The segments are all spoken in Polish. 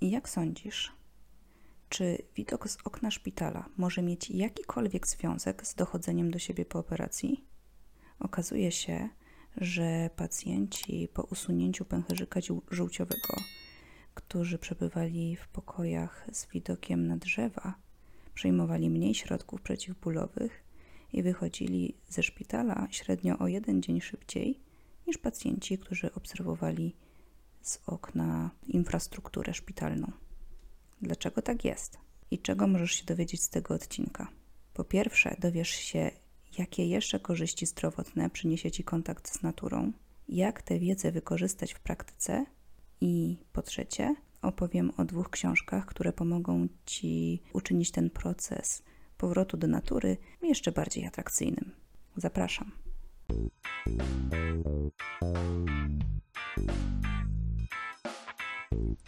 I jak sądzisz, czy widok z okna szpitala może mieć jakikolwiek związek z dochodzeniem do siebie po operacji? Okazuje się, że pacjenci po usunięciu pęcherzyka żółciowego, którzy przebywali w pokojach z widokiem na drzewa, przyjmowali mniej środków przeciwbólowych i wychodzili ze szpitala średnio o jeden dzień szybciej niż pacjenci, którzy obserwowali z okna infrastrukturę szpitalną. Dlaczego tak jest? I czego możesz się dowiedzieć z tego odcinka? Po pierwsze, dowiesz się, jakie jeszcze korzyści zdrowotne przyniesie Ci kontakt z naturą, jak tę wiedzę wykorzystać w praktyce i po trzecie, opowiem o dwóch książkach, które pomogą Ci uczynić ten proces powrotu do natury jeszcze bardziej atrakcyjnym. Zapraszam.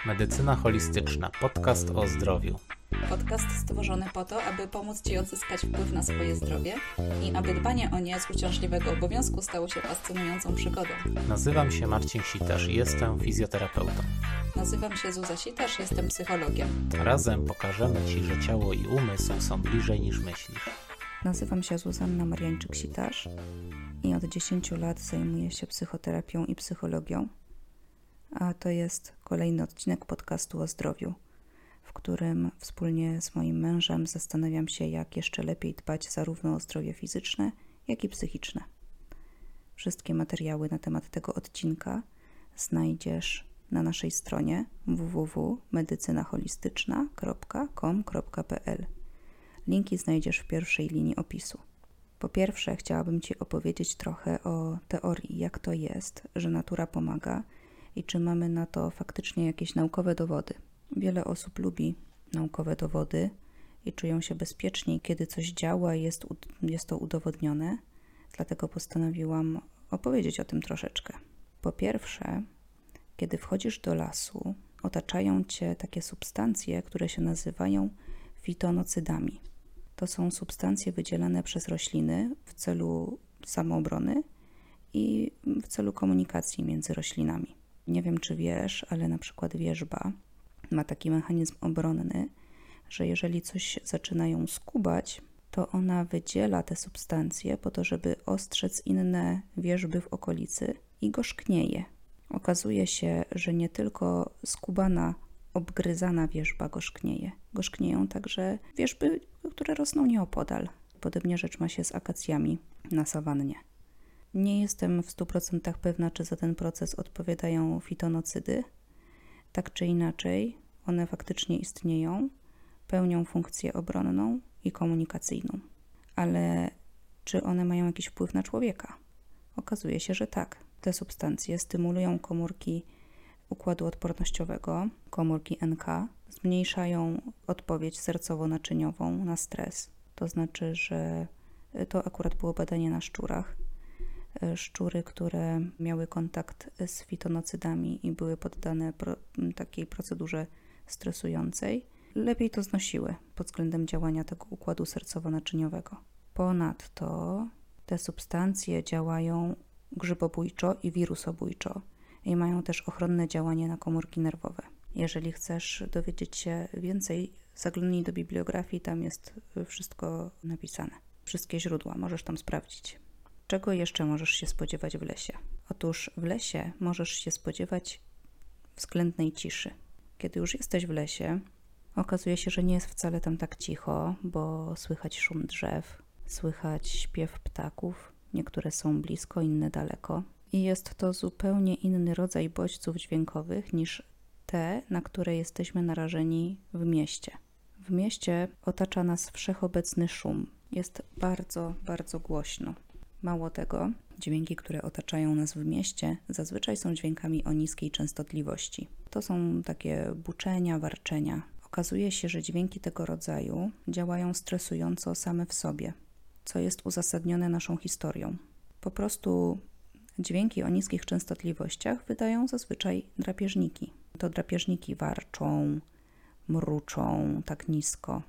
Medycyna holistyczna podcast o zdrowiu. Podcast stworzony po to, aby pomóc Ci odzyskać wpływ na swoje zdrowie i aby dbanie o nie z uciążliwego obowiązku stało się fascynującą przygodą. Nazywam się Marcin Sitarz i jestem fizjoterapeutą. Nazywam się Zuza Sitarz, jestem psychologiem. Razem pokażemy Ci, że ciało i umysł są bliżej niż myślisz. Nazywam się Zuzanna Mariańczyk-Sitarz i od 10 lat zajmuję się psychoterapią i psychologią a to jest kolejny odcinek podcastu o zdrowiu, w którym wspólnie z moim mężem zastanawiam się, jak jeszcze lepiej dbać zarówno o zdrowie fizyczne, jak i psychiczne. Wszystkie materiały na temat tego odcinka znajdziesz na naszej stronie www.medycynaholistyczna.com.pl. Linki znajdziesz w pierwszej linii opisu. Po pierwsze, chciałabym Ci opowiedzieć trochę o teorii, jak to jest, że natura pomaga i czy mamy na to faktycznie jakieś naukowe dowody. Wiele osób lubi naukowe dowody i czują się bezpieczniej, kiedy coś działa i jest, jest to udowodnione, dlatego postanowiłam opowiedzieć o tym troszeczkę. Po pierwsze, kiedy wchodzisz do lasu, otaczają cię takie substancje, które się nazywają fitonocydami. To są substancje wydzielane przez rośliny w celu samoobrony i w celu komunikacji między roślinami. Nie wiem, czy wiesz, ale na przykład wierzba ma taki mechanizm obronny, że jeżeli coś zaczyna ją skubać, to ona wydziela te substancje po to, żeby ostrzec inne wierzby w okolicy i gorzknieje. Okazuje się, że nie tylko skubana, obgryzana wierzba gorzknieje. Gorzknieją także wierzby, które rosną nieopodal. Podobnie rzecz ma się z akacjami na sawannie. Nie jestem w 100% pewna, czy za ten proces odpowiadają fitonocydy. Tak czy inaczej, one faktycznie istnieją, pełnią funkcję obronną i komunikacyjną. Ale czy one mają jakiś wpływ na człowieka? Okazuje się, że tak. Te substancje stymulują komórki układu odpornościowego, komórki NK, zmniejszają odpowiedź sercowo-naczyniową na stres. To znaczy, że to akurat było badanie na szczurach szczury, które miały kontakt z fitonocydami i były poddane pro, takiej procedurze stresującej, lepiej to znosiły pod względem działania tego układu sercowo-naczyniowego. Ponadto te substancje działają grzybobójczo i wirusobójczo i mają też ochronne działanie na komórki nerwowe. Jeżeli chcesz dowiedzieć się więcej, zaglądnij do bibliografii, tam jest wszystko napisane. Wszystkie źródła możesz tam sprawdzić. Czego jeszcze możesz się spodziewać w lesie? Otóż w lesie możesz się spodziewać względnej ciszy. Kiedy już jesteś w lesie, okazuje się, że nie jest wcale tam tak cicho, bo słychać szum drzew, słychać śpiew ptaków, niektóre są blisko, inne daleko. I jest to zupełnie inny rodzaj bodźców dźwiękowych niż te, na które jesteśmy narażeni w mieście. W mieście otacza nas wszechobecny szum. Jest bardzo, bardzo głośno. Mało tego, dźwięki, które otaczają nas w mieście, zazwyczaj są dźwiękami o niskiej częstotliwości. To są takie buczenia, warczenia. Okazuje się, że dźwięki tego rodzaju działają stresująco same w sobie, co jest uzasadnione naszą historią. Po prostu dźwięki o niskich częstotliwościach wydają zazwyczaj drapieżniki. To drapieżniki warczą, mruczą tak nisko.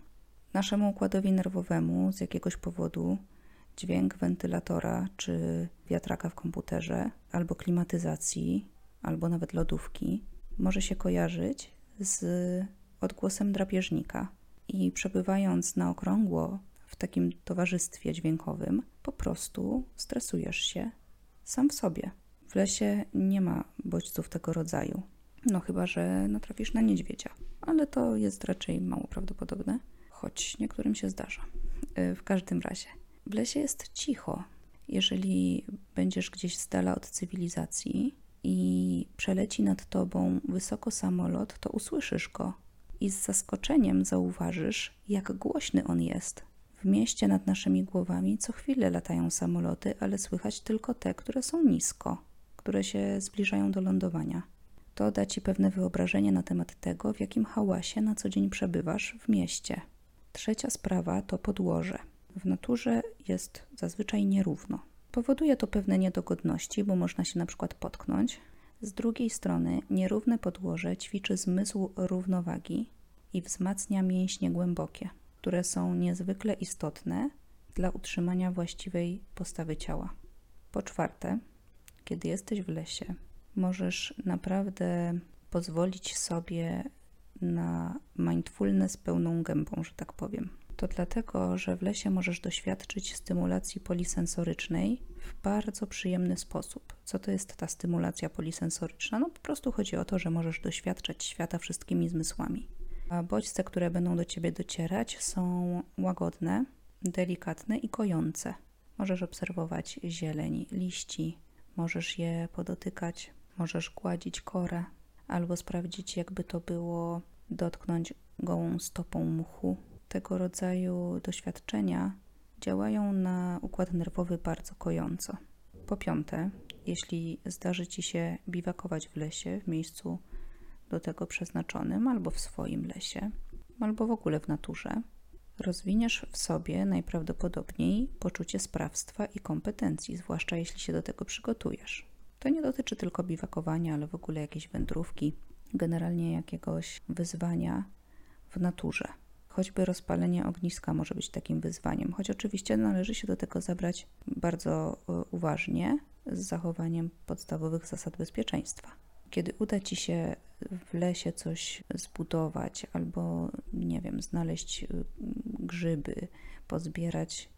Naszemu układowi nerwowemu z jakiegoś powodu dźwięk wentylatora czy wiatraka w komputerze, albo klimatyzacji, albo nawet lodówki, może się kojarzyć z odgłosem drapieżnika. I przebywając na okrągło w takim towarzystwie dźwiękowym, po prostu stresujesz się sam w sobie. W lesie nie ma bodźców tego rodzaju. No chyba, że natrafisz na niedźwiedzia, ale to jest raczej mało prawdopodobne, choć niektórym się zdarza. W każdym razie, w lesie jest cicho. Jeżeli będziesz gdzieś z dala od cywilizacji i przeleci nad tobą wysoko samolot, to usłyszysz go i z zaskoczeniem zauważysz, jak głośny on jest. W mieście nad naszymi głowami co chwilę latają samoloty, ale słychać tylko te, które są nisko, które się zbliżają do lądowania. To da ci pewne wyobrażenie na temat tego, w jakim hałasie na co dzień przebywasz w mieście. Trzecia sprawa to podłoże. W naturze jest zazwyczaj nierówno. Powoduje to pewne niedogodności, bo można się na przykład potknąć. Z drugiej strony, nierówne podłoże ćwiczy zmysł równowagi i wzmacnia mięśnie głębokie, które są niezwykle istotne dla utrzymania właściwej postawy ciała. Po czwarte, kiedy jesteś w lesie, możesz naprawdę pozwolić sobie na mindfulness pełną gębą, że tak powiem. To dlatego, że w lesie możesz doświadczyć stymulacji polisensorycznej w bardzo przyjemny sposób. Co to jest ta stymulacja polisensoryczna? No po prostu chodzi o to, że możesz doświadczać świata wszystkimi zmysłami. A bodźce, które będą do ciebie docierać, są łagodne, delikatne i kojące. Możesz obserwować zieleń, liści, możesz je podotykać, możesz gładzić korę, albo sprawdzić, jakby to było dotknąć gołą stopą mchu. Tego rodzaju doświadczenia działają na układ nerwowy bardzo kojąco. Po piąte, jeśli zdarzy ci się biwakować w lesie, w miejscu do tego przeznaczonym, albo w swoim lesie, albo w ogóle w naturze, rozwiniesz w sobie najprawdopodobniej poczucie sprawstwa i kompetencji, zwłaszcza jeśli się do tego przygotujesz. To nie dotyczy tylko biwakowania, ale w ogóle jakiejś wędrówki, generalnie jakiegoś wyzwania w naturze. Choćby rozpalenie ogniska może być takim wyzwaniem, choć oczywiście należy się do tego zabrać bardzo e, uważnie, z zachowaniem podstawowych zasad bezpieczeństwa. Kiedy uda ci się w lesie coś zbudować, albo nie wiem, znaleźć y, grzyby, pozbierać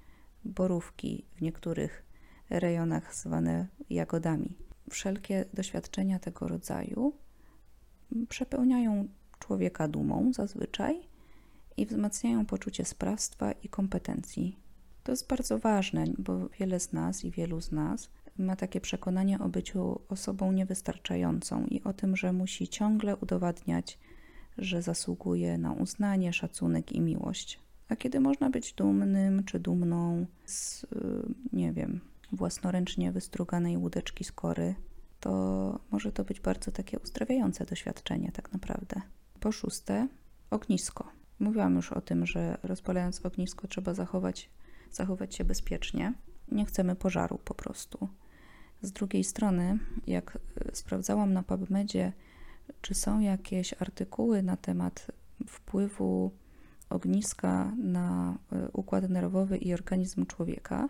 borówki w niektórych rejonach zwane jagodami. Wszelkie doświadczenia tego rodzaju przepełniają człowieka dumą zazwyczaj i wzmacniają poczucie sprawstwa i kompetencji. To jest bardzo ważne, bo wiele z nas i wielu z nas ma takie przekonanie o byciu osobą niewystarczającą i o tym, że musi ciągle udowadniać, że zasługuje na uznanie, szacunek i miłość. A kiedy można być dumnym czy dumną z, nie wiem, własnoręcznie wystruganej łódeczki skory, to może to być bardzo takie uzdrawiające doświadczenie, tak naprawdę. Po szóste, ognisko. Mówiłam już o tym, że rozpalając ognisko trzeba zachować, zachować się bezpiecznie. Nie chcemy pożaru po prostu. Z drugiej strony, jak y, sprawdzałam na PubMedzie, czy są jakieś artykuły na temat wpływu ogniska na y, układ nerwowy i organizm człowieka,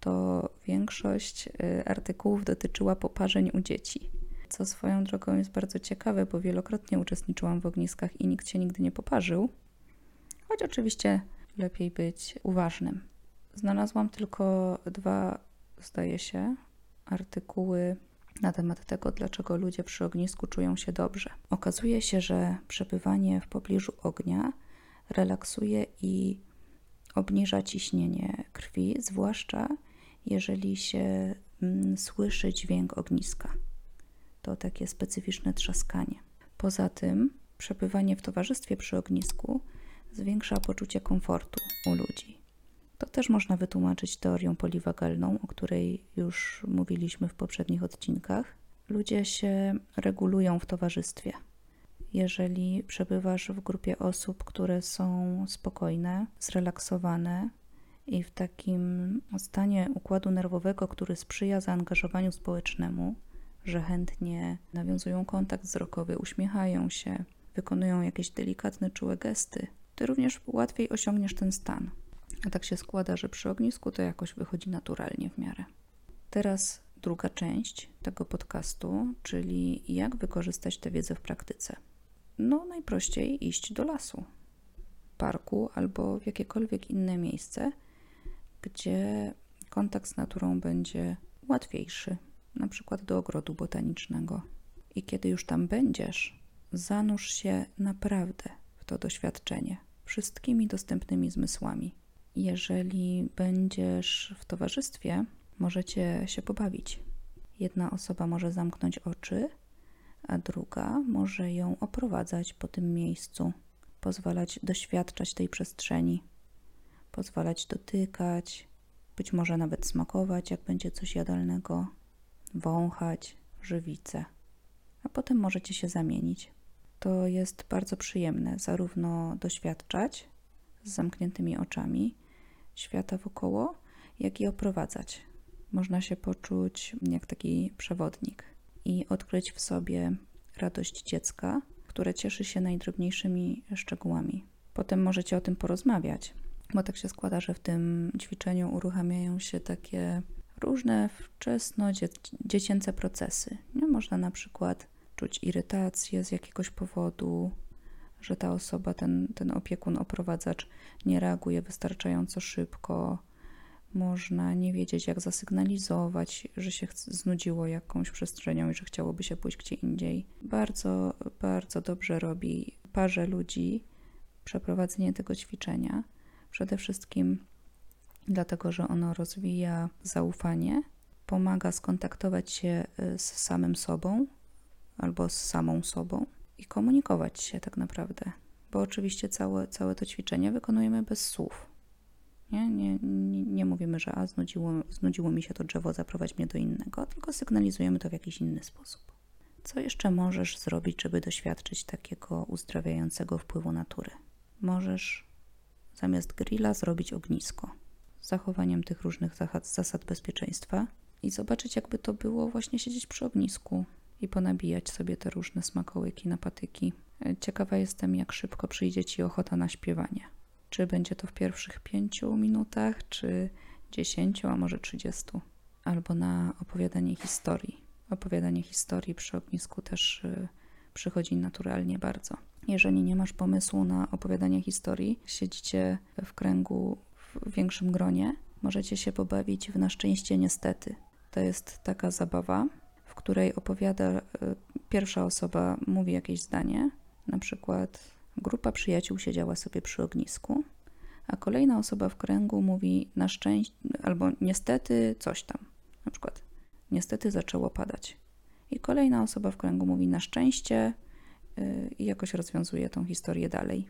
to większość y, artykułów dotyczyła poparzeń u dzieci. Co swoją drogą jest bardzo ciekawe, bo wielokrotnie uczestniczyłam w ogniskach i nikt się nigdy nie poparzył. Choć oczywiście lepiej być uważnym. Znalazłam tylko dwa, zdaje się, artykuły na temat tego, dlaczego ludzie przy ognisku czują się dobrze. Okazuje się, że przebywanie w pobliżu ognia relaksuje i obniża ciśnienie krwi, zwłaszcza jeżeli się mm, słyszy dźwięk ogniska. To takie specyficzne trzaskanie. Poza tym, przebywanie w towarzystwie przy ognisku zwiększa poczucie komfortu u ludzi. To też można wytłumaczyć teorią poliwagalną, o której już mówiliśmy w poprzednich odcinkach. Ludzie się regulują w towarzystwie. Jeżeli przebywasz w grupie osób, które są spokojne, zrelaksowane i w takim stanie układu nerwowego, który sprzyja zaangażowaniu społecznemu, że chętnie nawiązują kontakt wzrokowy, uśmiechają się, wykonują jakieś delikatne, czułe gesty, ty również łatwiej osiągniesz ten stan. A tak się składa, że przy ognisku to jakoś wychodzi naturalnie w miarę. Teraz druga część tego podcastu, czyli jak wykorzystać tę wiedzę w praktyce. no najprościej iść do lasu, parku albo w jakiekolwiek inne miejsce, gdzie kontakt z naturą będzie łatwiejszy, na przykład do ogrodu botanicznego. I kiedy już tam będziesz, zanurz się naprawdę w to doświadczenie wszystkimi dostępnymi zmysłami. Jeżeli będziesz w towarzystwie, możecie się pobawić. Jedna osoba może zamknąć oczy, a druga może ją oprowadzać po tym miejscu, pozwalać doświadczać tej przestrzeni, pozwalać dotykać, być może nawet smakować, jak będzie coś jadalnego, wąchać żywice, a potem możecie się zamienić. To jest bardzo przyjemne, zarówno doświadczać z zamkniętymi oczami świata wokoło, jak i oprowadzać. Można się poczuć jak taki przewodnik i odkryć w sobie radość dziecka, które cieszy się najdrobniejszymi szczegółami. Potem możecie o tym porozmawiać, bo tak się składa, że w tym ćwiczeniu uruchamiają się takie różne wczesno-dziecięce procesy. Nie? Można na przykład czuć irytację z jakiegoś powodu, że ta osoba, ten, ten opiekun, oprowadzacz nie reaguje wystarczająco szybko. Można nie wiedzieć, jak zasygnalizować, że się znudziło jakąś przestrzenią i że chciałoby się pójść gdzie indziej. Bardzo, bardzo dobrze robi parze ludzi przeprowadzenie tego ćwiczenia. Przede wszystkim dlatego, że ono rozwija zaufanie, pomaga skontaktować się y, z samym sobą albo z samą sobą i komunikować się tak naprawdę. Bo oczywiście całe, całe to ćwiczenie wykonujemy bez słów. Nie, nie, nie, nie mówimy, że a znudziło, znudziło mi się to drzewo, zaprowadź mnie do innego, tylko sygnalizujemy to w jakiś inny sposób. Co jeszcze możesz zrobić, żeby doświadczyć takiego uzdrawiającego wpływu natury? Możesz zamiast grilla zrobić ognisko z zachowaniem tych różnych zasad bezpieczeństwa i zobaczyć, jakby to było właśnie siedzieć przy ognisku i ponabijać sobie te różne smakołyki na patyki. Ciekawa jestem, jak szybko przyjdzie Ci ochota na śpiewanie. Czy będzie to w pierwszych pięciu minutach, czy dziesięciu, a może trzydziestu, albo na opowiadanie historii. Opowiadanie historii przy ognisku też y, przychodzi naturalnie bardzo. Jeżeli nie masz pomysłu na opowiadanie historii, siedzicie w kręgu w większym gronie, możecie się pobawić w Na szczęście niestety. To jest taka zabawa, której opowiada y, pierwsza osoba, mówi jakieś zdanie, na przykład grupa przyjaciół siedziała sobie przy ognisku, a kolejna osoba w kręgu mówi na szczęście, albo niestety coś tam, na przykład niestety zaczęło padać. I kolejna osoba w kręgu mówi na szczęście y, i jakoś rozwiązuje tą historię dalej.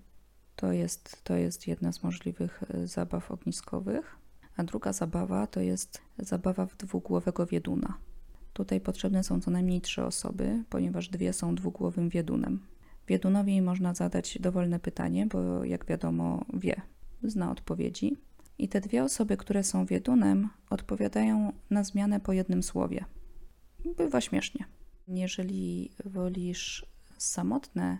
To jest, to jest jedna z możliwych y, zabaw ogniskowych. A druga zabawa to jest zabawa w dwugłowego wieduna. Tutaj potrzebne są co najmniej trzy osoby, ponieważ dwie są dwugłowym wiedunem. Wiedunowi można zadać dowolne pytanie, bo jak wiadomo, wie, zna odpowiedzi. I te dwie osoby, które są wiedunem, odpowiadają na zmianę po jednym słowie. Bywa śmiesznie. Jeżeli wolisz samotne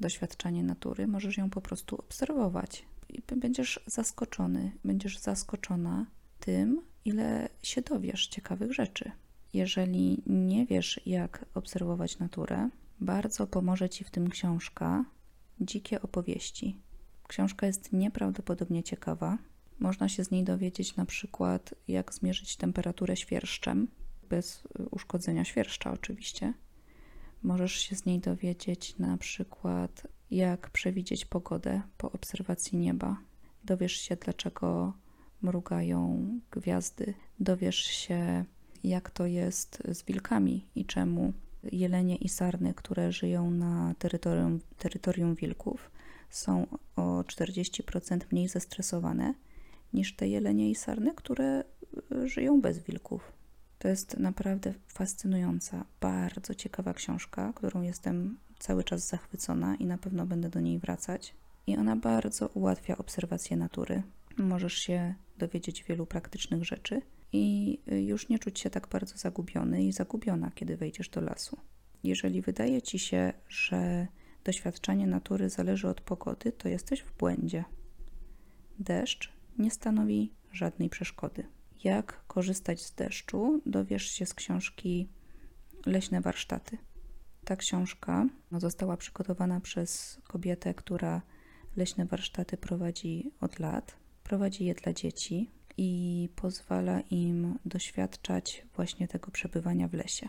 doświadczenie natury, możesz ją po prostu obserwować. I będziesz zaskoczony, będziesz zaskoczona tym, ile się dowiesz ciekawych rzeczy. Jeżeli nie wiesz, jak obserwować naturę, bardzo pomoże Ci w tym książka Dzikie opowieści. Książka jest nieprawdopodobnie ciekawa. Można się z niej dowiedzieć na przykład, jak zmierzyć temperaturę świerszczem, bez uszkodzenia świerszcza oczywiście. Możesz się z niej dowiedzieć na przykład, jak przewidzieć pogodę po obserwacji nieba. Dowiesz się, dlaczego mrugają gwiazdy. Dowiesz się, jak to jest z wilkami i czemu jelenie i sarny, które żyją na terytorium, terytorium wilków, są o 40% mniej zestresowane niż te jelenie i sarny, które y, żyją bez wilków. To jest naprawdę fascynująca, bardzo ciekawa książka, którą jestem cały czas zachwycona i na pewno będę do niej wracać. I ona bardzo ułatwia obserwację natury. Możesz się dowiedzieć wielu praktycznych rzeczy i już nie czuć się tak bardzo zagubiony i zagubiona, kiedy wejdziesz do lasu. Jeżeli wydaje ci się, że doświadczanie natury zależy od pogody, to jesteś w błędzie. Deszcz nie stanowi żadnej przeszkody. Jak korzystać z deszczu, dowiesz się z książki Leśne warsztaty. Ta książka została przygotowana przez kobietę, która leśne warsztaty prowadzi od lat. Prowadzi je dla dzieci i pozwala im doświadczać właśnie tego przebywania w lesie.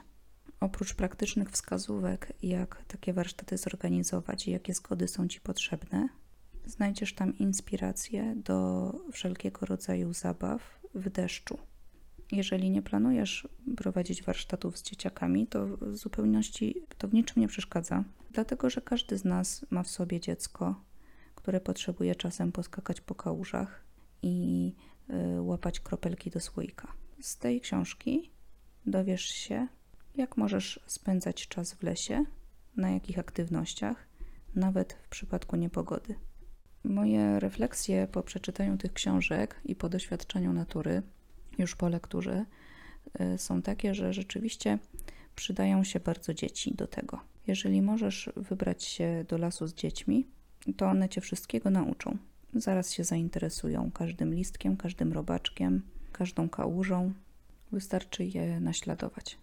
Oprócz praktycznych wskazówek, jak takie warsztaty zorganizować i jakie zgody są Ci potrzebne, znajdziesz tam inspiracje do wszelkiego rodzaju zabaw w deszczu. Jeżeli nie planujesz prowadzić warsztatów z dzieciakami, to w zupełności to w niczym nie przeszkadza, dlatego że każdy z nas ma w sobie dziecko, które potrzebuje czasem poskakać po kałużach i łapać kropelki do słoika. Z tej książki dowiesz się, jak możesz spędzać czas w lesie, na jakich aktywnościach, nawet w przypadku niepogody. Moje refleksje po przeczytaniu tych książek i po doświadczeniu natury, już po lekturze, y, są takie, że rzeczywiście przydają się bardzo dzieci do tego. Jeżeli możesz wybrać się do lasu z dziećmi, to one cię wszystkiego nauczą. Zaraz się zainteresują każdym listkiem, każdym robaczkiem, każdą kałużą. Wystarczy je naśladować.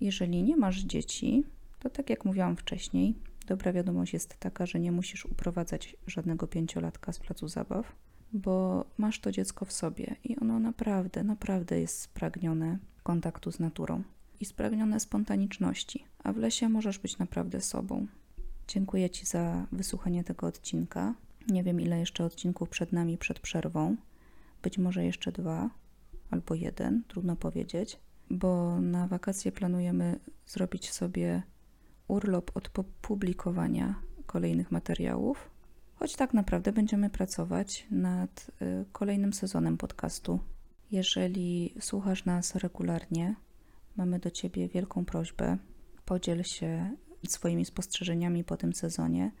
Jeżeli nie masz dzieci, to tak jak mówiłam wcześniej, dobra wiadomość jest taka, że nie musisz uprowadzać żadnego pięciolatka z placu zabaw, bo masz to dziecko w sobie i ono naprawdę, naprawdę jest spragnione kontaktu z naturą i spragnione spontaniczności, a w lesie możesz być naprawdę sobą. Dziękuję Ci za wysłuchanie tego odcinka. Nie wiem, ile jeszcze odcinków przed nami przed przerwą. Być może jeszcze dwa albo jeden, trudno powiedzieć, bo na wakacje planujemy zrobić sobie urlop od publikowania kolejnych materiałów, choć tak naprawdę będziemy pracować nad y, kolejnym sezonem podcastu. Jeżeli słuchasz nas regularnie, mamy do Ciebie wielką prośbę. Podziel się swoimi spostrzeżeniami po tym sezonie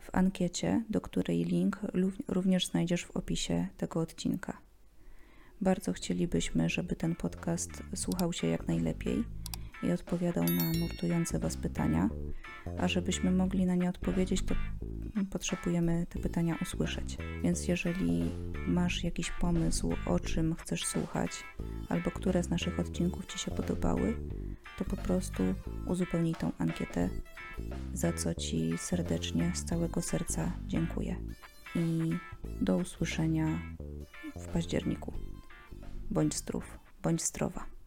w ankiecie, do której link również znajdziesz w opisie tego odcinka. Bardzo chcielibyśmy, żeby ten podcast słuchał się jak najlepiej i odpowiadał na nurtujące Was pytania, a żebyśmy mogli na nie odpowiedzieć, to potrzebujemy te pytania usłyszeć. Więc jeżeli masz jakiś pomysł, o czym chcesz słuchać, albo które z naszych odcinków Ci się podobały, to po prostu uzupełnij tą ankietę, za co Ci serdecznie, z całego serca dziękuję. I do usłyszenia w październiku. Bądź zdrów, bądź zdrowa.